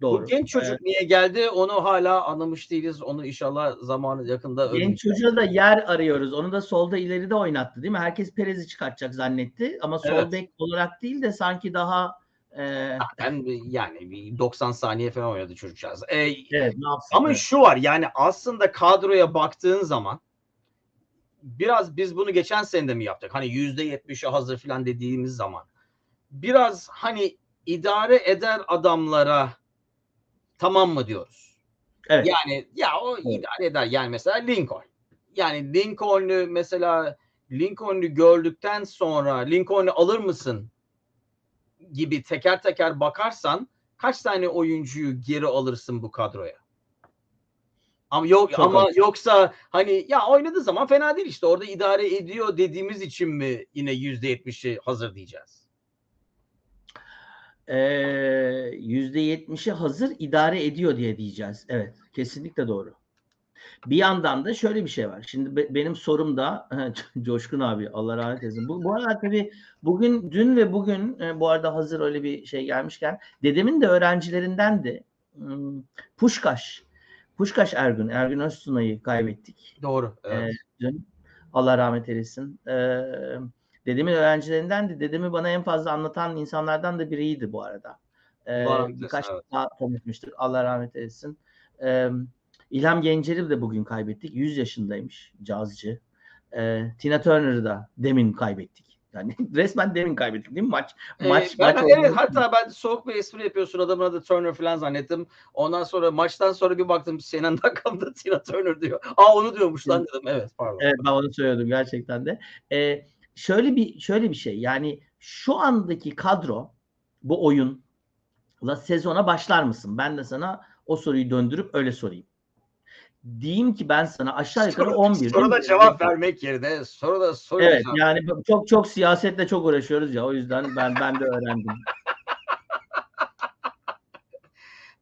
Bu genç çocuk niye geldi onu hala anlamış değiliz. Onu inşallah zamanı yakında Genç öğreneceğiz. çocuğa da yer arıyoruz. Onu da solda ileride oynattı değil mi? Herkes Perez'i çıkartacak zannetti. Ama sol Evet. bek olarak değil de sanki daha e, Ben yani bir 90 saniye falan oynadı çocukcağız. E, evet ne yapsın? Ama Evet. şu var yani aslında kadroya baktığın zaman biraz biz bunu geçen sene de mi yaptık? Hani yüzde yetmişi hazır falan dediğimiz zaman biraz hani idare eder adamlara tamam mı diyoruz? Evet. Yani ya o Evet. idare eder. Yani mesela Lincoln. Yani Lincoln'u mesela Lincoln'u gördükten sonra Lincoln'u alır mısın gibi teker teker bakarsan kaç tane oyuncuyu geri alırsın bu kadroya? Ama yok Çok ama az. yoksa hani ya oynadığı zaman fena değil işte orada idare ediyor dediğimiz için mi yine yüzde yetmişi hazır diyeceğiz? Ee, Yüzde yetmişi hazır idare ediyor diye diyeceğiz. Evet, kesinlikle doğru. Bir yandan da şöyle bir şey var. Şimdi be- benim sorum da Coşkun abi Allah rahmet eylesin. Bu, bu arada tabii bugün, dün ve bugün e, bu arada hazır öyle bir şey gelmişken dedemin de öğrencilerindendi. Hmm, Puşkaş. Puşkaş Ergün. Ergün Öztuna'yı kaybettik. Doğru. Ee, Evet. dün. Allah rahmet eylesin. Ee, dedemin öğrencilerinden de dedemi bana en fazla anlatan insanlardan da biriydi bu arada. Ee, birkaç evet. daha tanıtmıştık. Allah rahmet eylesin. Ee, İlham Gencer'i de bugün kaybettik. 100 yaşındaymış cazcı. Ee, Tina Turner'ı da demin kaybettik. Yani resmen demin kaybettik değil mi maç? Ee, Maç, ben, maç evet hatta ben soğuk bir espri yapıyorsun adamın adı Turner falan zannettim. Ondan sonra maçtan sonra bir baktım Sinan Dakam'da Tina Turner diyor. Aa onu diyormuş lan dedim. Evet pardon. Evet ben onu söylüyordum gerçekten de. Ee, şöyle bir şöyle bir şey yani şu andaki kadro bu oyunla sezona başlar mısın? Ben de sana o soruyu döndürüp öyle sorayım. Diyeyim ki ben sana aşağı yukarı Soru- 11. Soruda cevap vermek yerine soruda soru Evet cevap- yani çok çok siyasetle çok uğraşıyoruz ya o yüzden ben ben de öğrendim.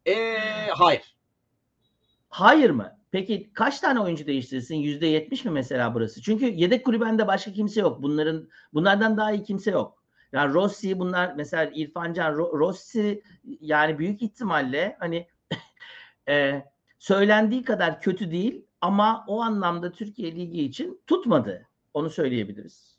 Ee, hayır. Hayır mı? Peki kaç tane oyuncu değiştirirsin? Yüzde yetmiş mi mesela burası? Çünkü yedek kulübende başka kimse yok. Bunların bunlardan daha iyi kimse yok. Yani Rossi bunlar mesela İrfan Can Ro- Rossi yani büyük ihtimalle hani e, söylendiği kadar kötü değil ama o anlamda Türkiye Ligi için tutmadı. Onu söyleyebiliriz.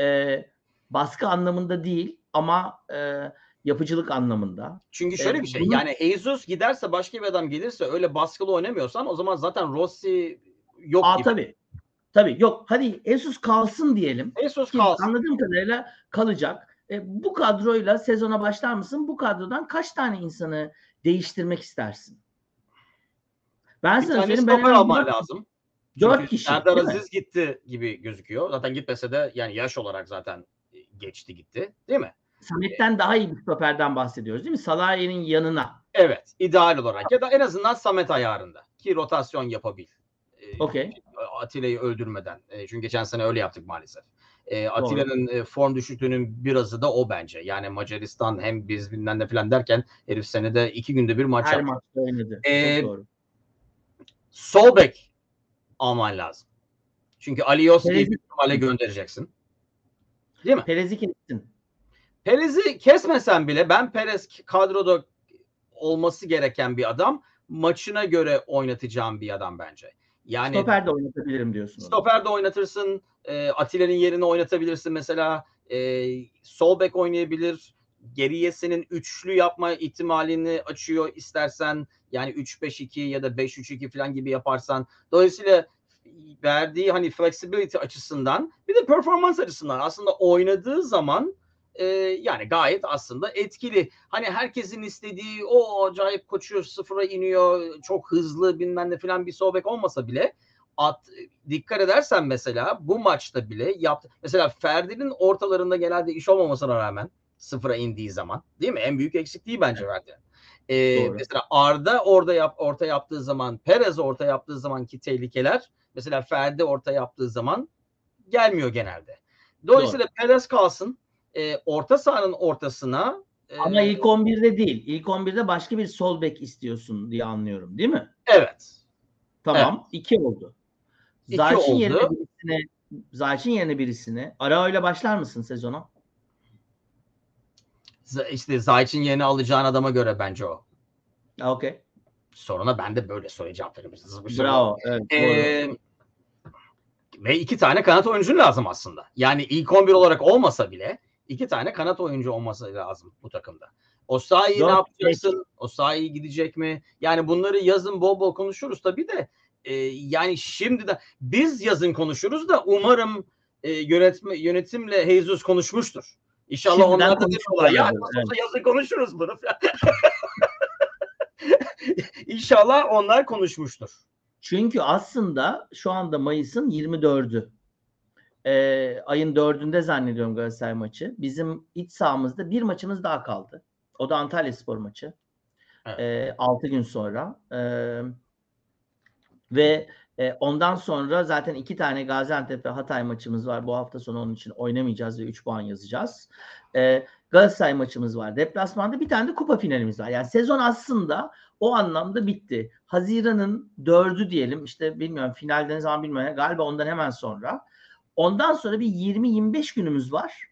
E, baskı anlamında değil ama e, yapıcılık anlamında. Çünkü şöyle E, bir şey bunu- yani Jesus giderse başka bir adam gelirse öyle baskılı oynamıyorsan o zaman zaten Rossi yok Aa gibi. tabii. Tabii yok. Hadi Jesus kalsın diyelim. Jesus kalsın. anladığım kadarıyla kalacak. E, bu kadroyla sezona başlar mısın? Bu kadrodan kaç tane insanı değiştirmek istersin? Ben Bir sana söyleyeyim. Ben alman lazım. dört kişi, Serdar? Aziz gitti gibi gözüküyor. Zaten gitmese de yani yaş olarak zaten geçti gitti. Değil mi? Samet'ten daha iyi bir stoperden bahsediyoruz değil mi? Salahi'nin yanına. Evet. ideal olarak ya da en azından Samet ayarında ki rotasyon yapabil. Ee, Okey. Atilla'yı öldürmeden. E, çünkü geçen sene öyle yaptık maalesef. E, Atilla'nın e, form düşüklüğünün birazı da o bence. Yani Macaristan hem biz bilmem ne falan derken herif senede iki günde bir maç Her yaptı. maçta oynadı. Doğru. Sol bek alman lazım. Çünkü Ali büyük ihtimalle göndereceksin. Değil mi? Perez'i kestin. Perez'i kesmesen bile ben Perez kadroda olması gereken bir adam. Maçına göre oynatacağım bir adam bence. Yani Stoper de oynatabilirim diyorsun. stoper de oynatırsın. E, Atilla'nın yerine oynatabilirsin mesela. E, sol bek oynayabilir. Geriye senin üçlü yapma ihtimalini açıyor istersen. Yani 3-5-2 ya da 5-3-2 falan gibi yaparsan. Dolayısıyla verdiği hani flexibility açısından bir de performans açısından aslında oynadığı zaman e, yani gayet aslında etkili. Hani herkesin istediği o acayip koşuyor sıfıra iniyor çok hızlı bilmem ne falan bir sol bek olmasa bile at, dikkat edersen mesela bu maçta bile yaptı. Mesela Ferdi'nin ortalarında genelde iş olmamasına rağmen sıfıra indiği zaman değil mi? En büyük eksikliği bence Ferdi. Ee, Doğru. mesela Arda orada yap, orta yaptığı zaman, Perez orta yaptığı zamanki tehlikeler mesela Ferdi orta yaptığı zaman gelmiyor genelde. Dolayısıyla Perez kalsın. E, orta sahanın ortasına Ama e, ilk 11'de değil. İlk 11'de başka bir sol bek istiyorsun diye anlıyorum değil mi? evet. Tamam. iki oldu. İki Zayç'in oldu. yerine birisini Zayç'in yerine birisini Arao ile başlar mısın sezona? İşte Zayç'in yerini alacağın adama göre bence o. Okey. Soruna ben de böyle soru. Bravo. Evet, doğru. Ee, ve iki tane kanat oyuncu lazım aslında. Yani ilk 11 olarak olmasa bile iki tane kanat oyuncu olması lazım bu takımda. O sahi ne yapacaksın? O sahi gidecek mi? Yani bunları yazın bol bol konuşuruz tabii de. e, yani şimdi de biz yazın konuşuruz da umarım e, yönetme, yönetimle Jesus konuşmuştur. İnşallah Şimdiden onlar da diyorlar ya olsa yazın konuşuruz bunu. İnşallah onlar konuşmuştur. Çünkü aslında şu anda Mayıs'ın 24'ü. Ee, ayın 4'ünde zannediyorum Galatasaray maçı. Bizim iç sahamızda bir maçımız daha kaldı. O da Antalya Spor maçı. Evet. 6 gün sonra. Ee, ve e, ondan sonra zaten iki tane Gaziantep ve Hatay maçımız var. Bu hafta sonu onun için oynamayacağız ve 3 puan yazacağız. Ee, Galatasaray maçımız var. Deplasmanda bir tane de kupa finalimiz var. Yani sezon aslında o anlamda bitti. Haziran'ın dördü diyelim işte bilmiyorum finalde ne zaman bilmiyorum galiba ondan hemen sonra. Ondan sonra bir 20-25 günümüz var.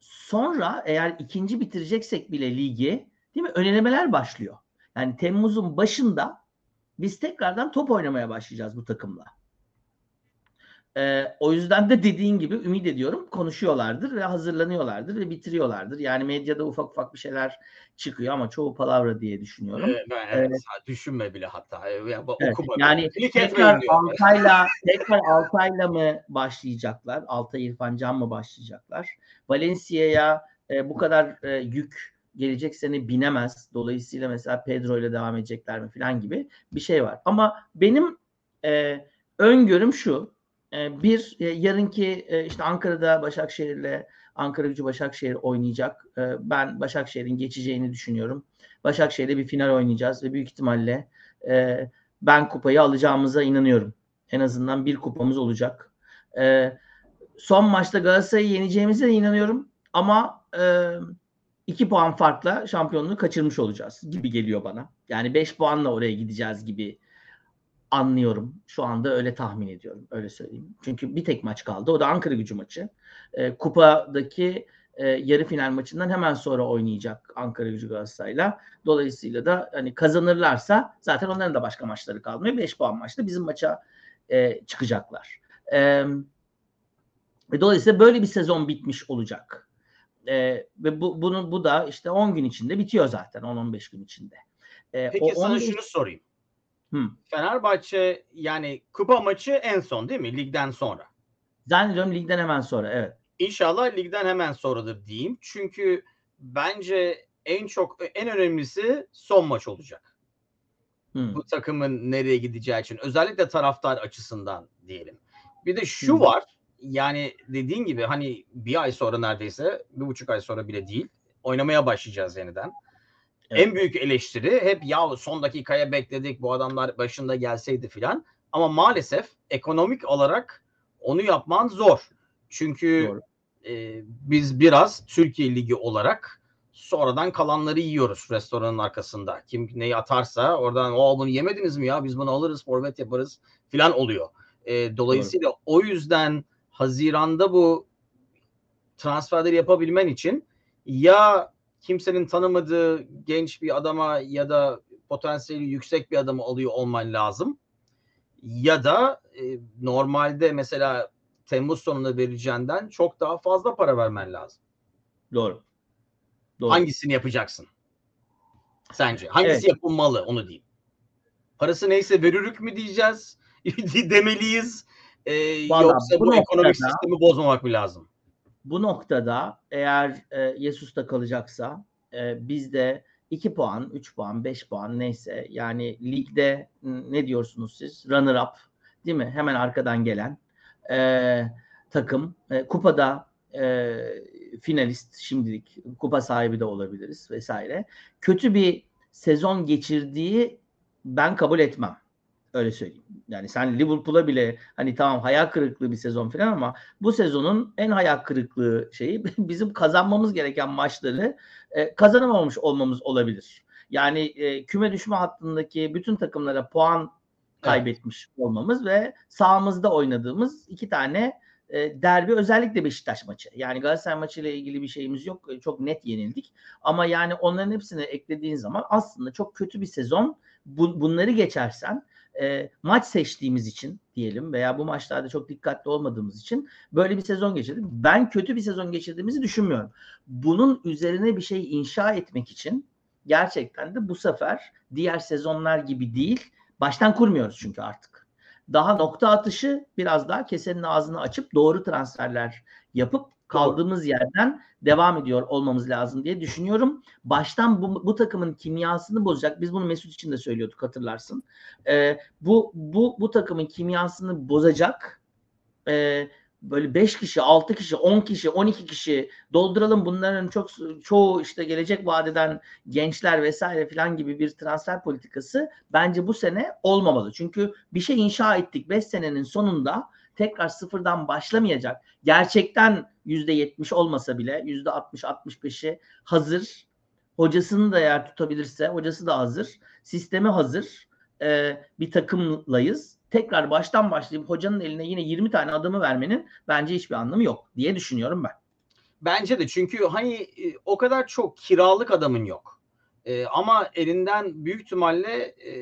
Sonra eğer ikinci bitireceksek bile ligi değil mi önelemeler başlıyor. Yani Temmuz'un başında biz tekrardan top oynamaya başlayacağız bu takımla. Ee, o yüzden de dediğin gibi ümit ediyorum konuşuyorlardır ve hazırlanıyorlardır ve bitiriyorlardır. Yani medyada ufak ufak bir şeyler çıkıyor ama çoğu palavra diye düşünüyorum. Ee, ben evet, düşünme bile hatta. Ya, Evet, okuma yani bile. Tekrar. Altay'la tekrar Altay'la mı başlayacaklar? Altay İrfan Can mı başlayacaklar? Valencia'ya e, bu kadar e, yük gelecek sene binemez. Dolayısıyla mesela Pedro ile devam edecekler mi falan gibi bir şey var. Ama benim e, öngörüm şu. E, bir e, yarınki e, işte Ankara'da Başakşehir'le Ankara Gücü Başakşehir oynayacak. E, ben Başakşehir'in geçeceğini düşünüyorum. Başakşehir'le bir final oynayacağız ve büyük ihtimalle e, ben kupayı alacağımıza inanıyorum. En azından bir kupamız olacak. E, son maçta Galatasaray'ı yeneceğimize de inanıyorum. Ama iki puan farkla şampiyonluğu kaçırmış olacağız gibi geliyor bana. Yani beş puanla oraya gideceğiz gibi anlıyorum. Şu anda öyle tahmin ediyorum. Öyle söyleyeyim. Çünkü bir tek maç kaldı. O da Ankara gücü maçı. E, kupadaki e, yarı final maçından hemen sonra oynayacak Ankara gücü Galatasaray'la. Dolayısıyla da hani kazanırlarsa zaten onların da başka maçları kalmıyor. 5 puan maçta bizim maça e, çıkacaklar. E, ve dolayısıyla böyle bir sezon bitmiş olacak. E, ve bu bunun bu da işte 10 gün içinde bitiyor zaten 10-15 gün içinde. E, Peki o sana 15 şunu sorayım. Hı. Fenerbahçe yani kupa maçı en son değil mi? Ligden sonra. Zannediyorum ligden hemen sonra evet. İnşallah ligden hemen sonradır diyeyim. Çünkü bence en çok en önemlisi son maç olacak. Hı. Bu takımın nereye gideceği için özellikle taraftar açısından diyelim. Bir de şu Hı. var. Yani dediğin gibi hani bir ay sonra neredeyse bir buçuk ay sonra bile değil oynamaya başlayacağız yeniden. En büyük eleştiri hep ya son dakikaya bekledik bu adamlar başında gelseydi filan. Ama maalesef ekonomik olarak onu yapman zor. Çünkü Doğru. e, biz biraz Türkiye Ligi olarak sonradan kalanları yiyoruz restoranın arkasında. Kim neyi atarsa oradan o bunu yemediniz mi ya biz bunu alırız forvet yaparız filan oluyor. E, dolayısıyla o yüzden Haziran'da bu transferleri yapabilmen için ya kimsenin tanımadığı genç bir adama ya da potansiyeli yüksek bir adamı alıyor olman lazım. Ya da e, normalde mesela Temmuz sonunda vereceğinden çok daha fazla para vermen lazım. Doğru. Doğru. Hangisini yapacaksın? Sence? Hangisi Evet. yapılmalı onu diyeyim. Parası neyse verirük mü diyeceğiz? demeliyiz. E, Vallahi yoksa bu bu, ekonomik sistemi bozmamak mı lazım? Bu noktada eğer e, Yesus'ta kalacaksa e, biz de 2 puan, 3 puan, 5 puan neyse yani ligde ne diyorsunuz siz? Runner up değil mi? Hemen arkadan gelen e, takım. E, kupada e, finalist şimdilik kupa sahibi de olabiliriz vesaire. Kötü bir sezon geçirdiği ben kabul etmem. Öyle söyleyeyim. Yani sen Liverpool'a bile hani tamam hayal kırıklığı bir sezon falan ama bu sezonun en hayal kırıklığı şeyi bizim kazanmamız gereken maçları e, kazanamamış olmamız olabilir. Yani e, küme düşme hattındaki bütün takımlara puan kaybetmiş evet. olmamız ve sağımızda oynadığımız iki tane e, derbi özellikle Beşiktaş maçı. Yani Galatasaray maçı ile ilgili bir şeyimiz yok. E, çok net yenildik. Ama yani onların hepsini eklediğin zaman aslında çok kötü bir sezon. Bu, bunları geçersen e, maç seçtiğimiz için diyelim veya bu maçlarda çok dikkatli olmadığımız için böyle bir sezon geçirdik. Ben kötü bir sezon geçirdiğimizi düşünmüyorum. Bunun üzerine bir şey inşa etmek için gerçekten de bu sefer diğer sezonlar gibi değil. Baştan kurmuyoruz çünkü artık. Daha nokta atışı biraz daha kesenin ağzını açıp doğru transferler yapıp kaldığımız yerden devam ediyor olmamız lazım diye düşünüyorum. Baştan bu, bu takımın kimyasını bozacak. Biz bunu Mesut için de söylüyorduk hatırlarsın. Ee, bu bu bu takımın kimyasını bozacak e, böyle 5 kişi, 6 kişi, 10 kişi, 12 kişi dolduralım bunların çok çoğu işte gelecek vadeden gençler vesaire filan gibi bir transfer politikası bence bu sene olmamalı. Çünkü bir şey inşa ettik 5 senenin sonunda tekrar sıfırdan başlamayacak. Gerçekten %70 olmasa bile %60-65'i hazır. Hocasını da eğer tutabilirse hocası da hazır. Sistemi hazır. Ee, bir takımlayız tekrar baştan başlayıp hocanın eline yine 20 tane adımı vermenin bence hiçbir anlamı yok diye düşünüyorum ben. Bence de çünkü hani e, o kadar çok kiralık adamın yok. E, ama elinden büyük ihtimalle e,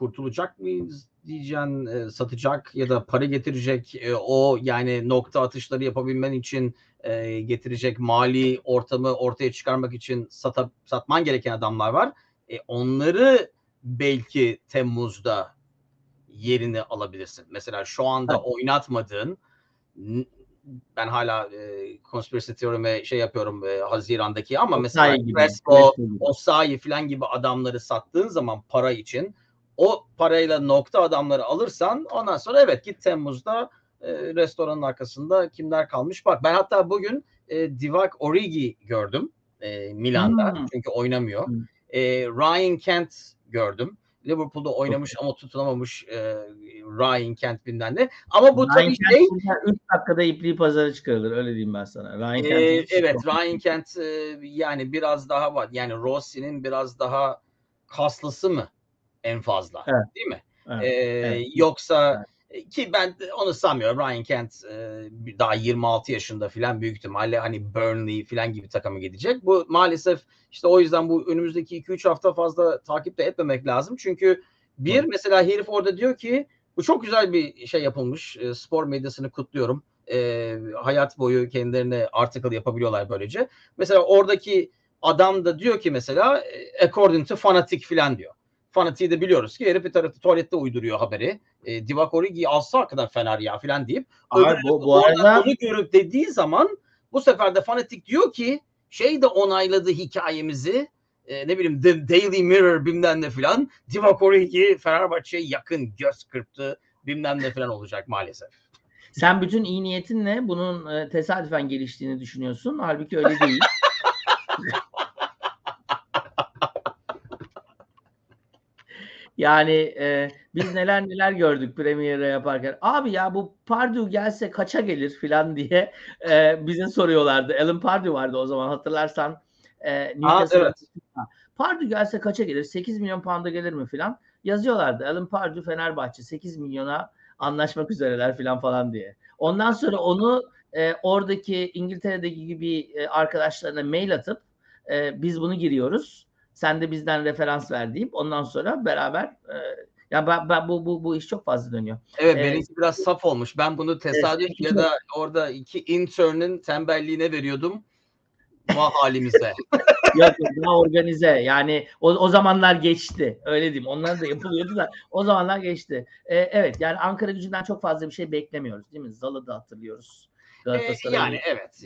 kurtulacak mıyız diyeceğin e, satacak ya da para getirecek e, o yani nokta atışları yapabilmen için e, getirecek mali ortamı ortaya çıkarmak için sata, satman gereken adamlar var. E, onları belki Temmuz'da yerini alabilirsin. Mesela şu anda evet. oynatmadığın ben hala e, conspiracy teorime şey yapıyorum e, Haziran'daki ama o mesela Crespo, Osayi falan gibi adamları sattığın zaman para için o parayla nokta adamları alırsan ondan sonra evet git Temmuz'da e, restoranın arkasında kimler kalmış bak. Ben hatta bugün e, Divac Origi gördüm e, Milan'da hmm. çünkü oynamıyor. Hmm. E, Ryan Kent gördüm. Liverpool'da oynamış ama tutunamamış e, Ryan Kent bilmem ne. Ama bu Ryan tabii Kent şey 3 dakikada ipliği pazara çıkarılır öyle diyeyim ben sana. Ryan Kent e, evet. Ryan Kent e, yani biraz daha var. Yani Rossi'nin biraz daha kaslısı mı en fazla evet. değil mi? Evet. E, evet. Yoksa evet ki ben onu sanmıyorum. Ryan Kent e, daha 26 yaşında filan büyük ihtimalle hani Burnley filan gibi takımı gidecek. Bu maalesef işte o yüzden bu önümüzdeki 2-3 hafta fazla takip de etmemek lazım. Çünkü bir mesela herif orada diyor ki bu çok güzel bir şey yapılmış. E, spor medyasını kutluyorum. E, hayat boyu kendilerine article yapabiliyorlar böylece. Mesela oradaki adam da diyor ki mesela according to fanatic filan diyor fanatiği de biliyoruz ki herif bir tarafı tuvalette uyduruyor haberi. E, Divock Origi'yi alsa kadar Fener ya filan deyip Abi, bu, bu arada bunu görüp dediği zaman bu sefer de fanatik diyor ki şey de onayladı hikayemizi e, ne bileyim The Daily Mirror bilmem ne filan Divock Origi Fenerbahçe'ye yakın göz kırptı bilmem ne filan olacak maalesef. Sen bütün iyi niyetinle bunun e, tesadüfen geliştiğini düşünüyorsun. Halbuki öyle değil. Yani e, biz neler neler gördük Premier'e yaparken. Abi ya bu Pardew gelse kaça gelir filan diye e, bize soruyorlardı. Alan Pardew vardı o zaman hatırlarsan. E, Aa, evet. Pardew gelse kaça gelir? 8 milyon pound'a gelir mi filan? Yazıyorlardı. Alan Pardew Fenerbahçe 8 milyona anlaşmak üzereler filan falan diye. Ondan sonra onu e, oradaki İngiltere'deki gibi e, arkadaşlarına mail atıp e, biz bunu giriyoruz sen de bizden referans ver deyip ondan sonra beraber e, ya ben, ben bu bu bu iş çok fazla dönüyor. Evet ee, benimki biraz saf olmuş. Ben bunu tesadüf evet, ya da orada iki intern'ın tembelliğine veriyordum. Vah halimize. Yok daha organize. Yani o, o zamanlar geçti. Öyle diyeyim. Onlar da yapılıyordu da o zamanlar geçti. Ee, evet yani Ankara gücünden çok fazla bir şey beklemiyoruz değil mi? Zal'ı da hatırlıyoruz. Ee, yani evet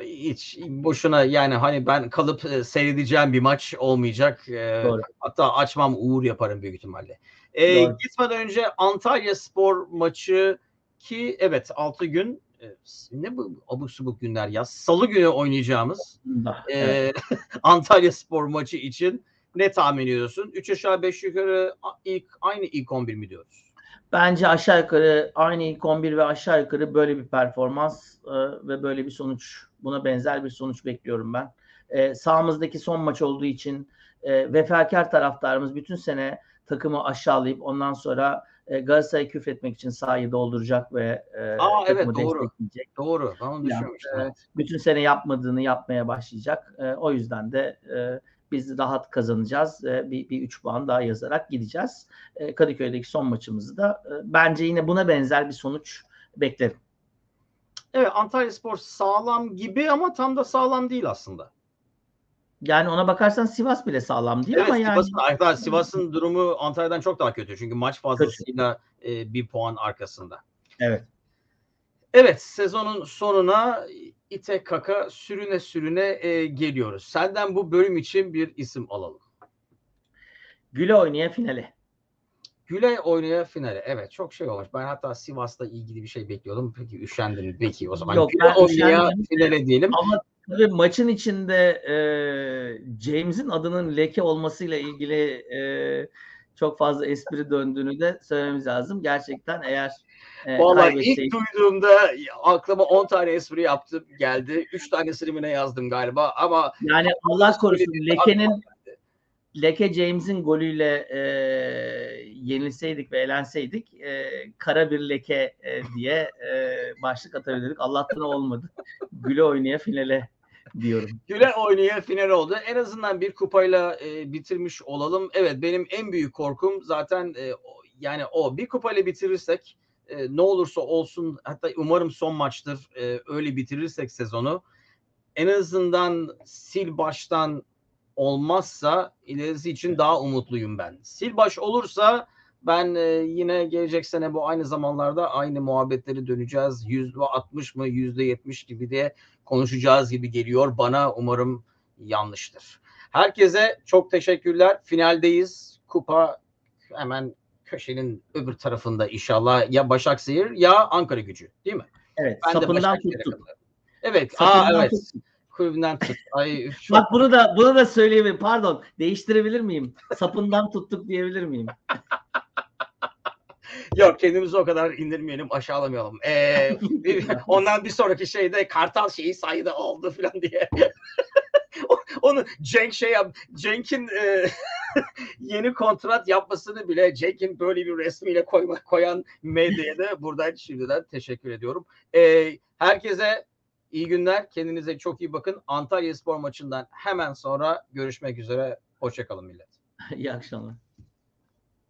hiç boşuna yani hani ben kalıp e, seyredeceğim bir maç olmayacak. E, Doğru. Hatta açmam uğur yaparım büyük ihtimalle. E, gitmeden önce Antalya Spor maçı ki evet 6 gün e, ne bu abuk subuk günler ya salı günü oynayacağımız evet. Antalya Spor maçı için Ne tahmin ediyorsun? 3 aşağı 5 yukarı ilk aynı ilk 11 mi diyoruz? Bence aşağı yukarı aynı ilk 11 ve aşağı yukarı böyle bir performans e, ve böyle bir sonuç. Buna benzer bir sonuç bekliyorum ben. E, sahamızdaki son maç olduğu için e, vefakar taraftarımız bütün sene takımı aşağılayıp ondan sonra e, Galatasaray'ı küfretmek için sahayı dolduracak ve e, Aa, evet, doğru. destekleyecek. Doğru. Ben onu Ya, düşünmüştüm. e, bütün sene yapmadığını yapmaya başlayacak. E, o yüzden de e, biz rahat kazanacağız. E, bir, bir 3 puan daha yazarak gideceğiz. E, Kadıköy'deki son maçımızı da e, bence yine buna benzer bir sonuç beklerim. Evet Antalya Spor sağlam gibi ama tam da sağlam değil aslında. Yani ona bakarsan Sivas bile sağlam değil Evet ama yani Sivas'ın, hatta Sivas'ın durumu Antalya'dan çok daha kötü. Çünkü maç fazlasıyla e, bir puan arkasında. evet. Evet sezonun sonuna ite kaka sürüne sürüne e, geliyoruz. Senden bu bölüm için bir isim alalım. Güle oynaya finale. Güle oynaya finale. Evet çok şey olmuş. Ben hatta Sivas'la ilgili bir şey bekliyordum. Peki üşendim. Peki o zaman Yok, Güle oynaya finale diyelim. Ama tabii maçın içinde e, James'in adının leke olmasıyla ilgili e, çok fazla espri döndüğünü de söylememiz lazım. Gerçekten eğer e, Vallahi ilk duyduğumda aklıma 10 tane espri yaptım geldi. 3 tanesini mi ne yazdım galiba ama Yani Allah korusun Leke'nin. Leke James'in golüyle e, yenilseydik ve elenseydik e, kara bir leke e, diye e, başlık atabilirdik. Allah'tan olmadı. Güle oynaya finale diyorum. Güle oynaya final oldu. En azından bir kupayla e, bitirmiş olalım. Evet benim en büyük korkum zaten e, yani o bir kupayla bitirirsek e, ne olursa olsun hatta umarım son maçtır e, öyle bitirirsek sezonu en azından sil baştan olmazsa ilerisi için daha umutluyum ben. Sil baş olursa ben e, yine gelecek sene bu aynı zamanlarda aynı muhabbetleri döneceğiz. Yüzde 60 mı yüzde 70 gibi diye konuşacağız gibi geliyor bana. Umarım yanlıştır. Herkese çok teşekkürler. Finaldeyiz. Kupa hemen köşenin öbür tarafında inşallah ya Başakşehir ya Ankara gücü değil mi? Evet, Ben sapından tuttuk. Evet. Sapından aa evet. tuttuk. Kulübünden tut. Ay çok Bak bunu da bunu da söyleyeyim. Pardon. Değiştirebilir miyim? Sapından tuttuk diyebilir miyim? Yok kendimizi o kadar indirmeyelim aşağılamayalım. Ee, ondan bir sonraki şeyde Kartal şeyi sayıda oldu falan diye. Onu Cenk şey yap, Cenk'in e, yeni kontrat yapmasını bile Cenk'in böyle bir resmiyle koyma, koyan medyaya da buradan şimdiden teşekkür ediyorum. Ee, herkese iyi günler. Kendinize çok iyi bakın. Antalya Spor maçından hemen sonra görüşmek üzere. Hoşçakalın millet. İyi akşamlar.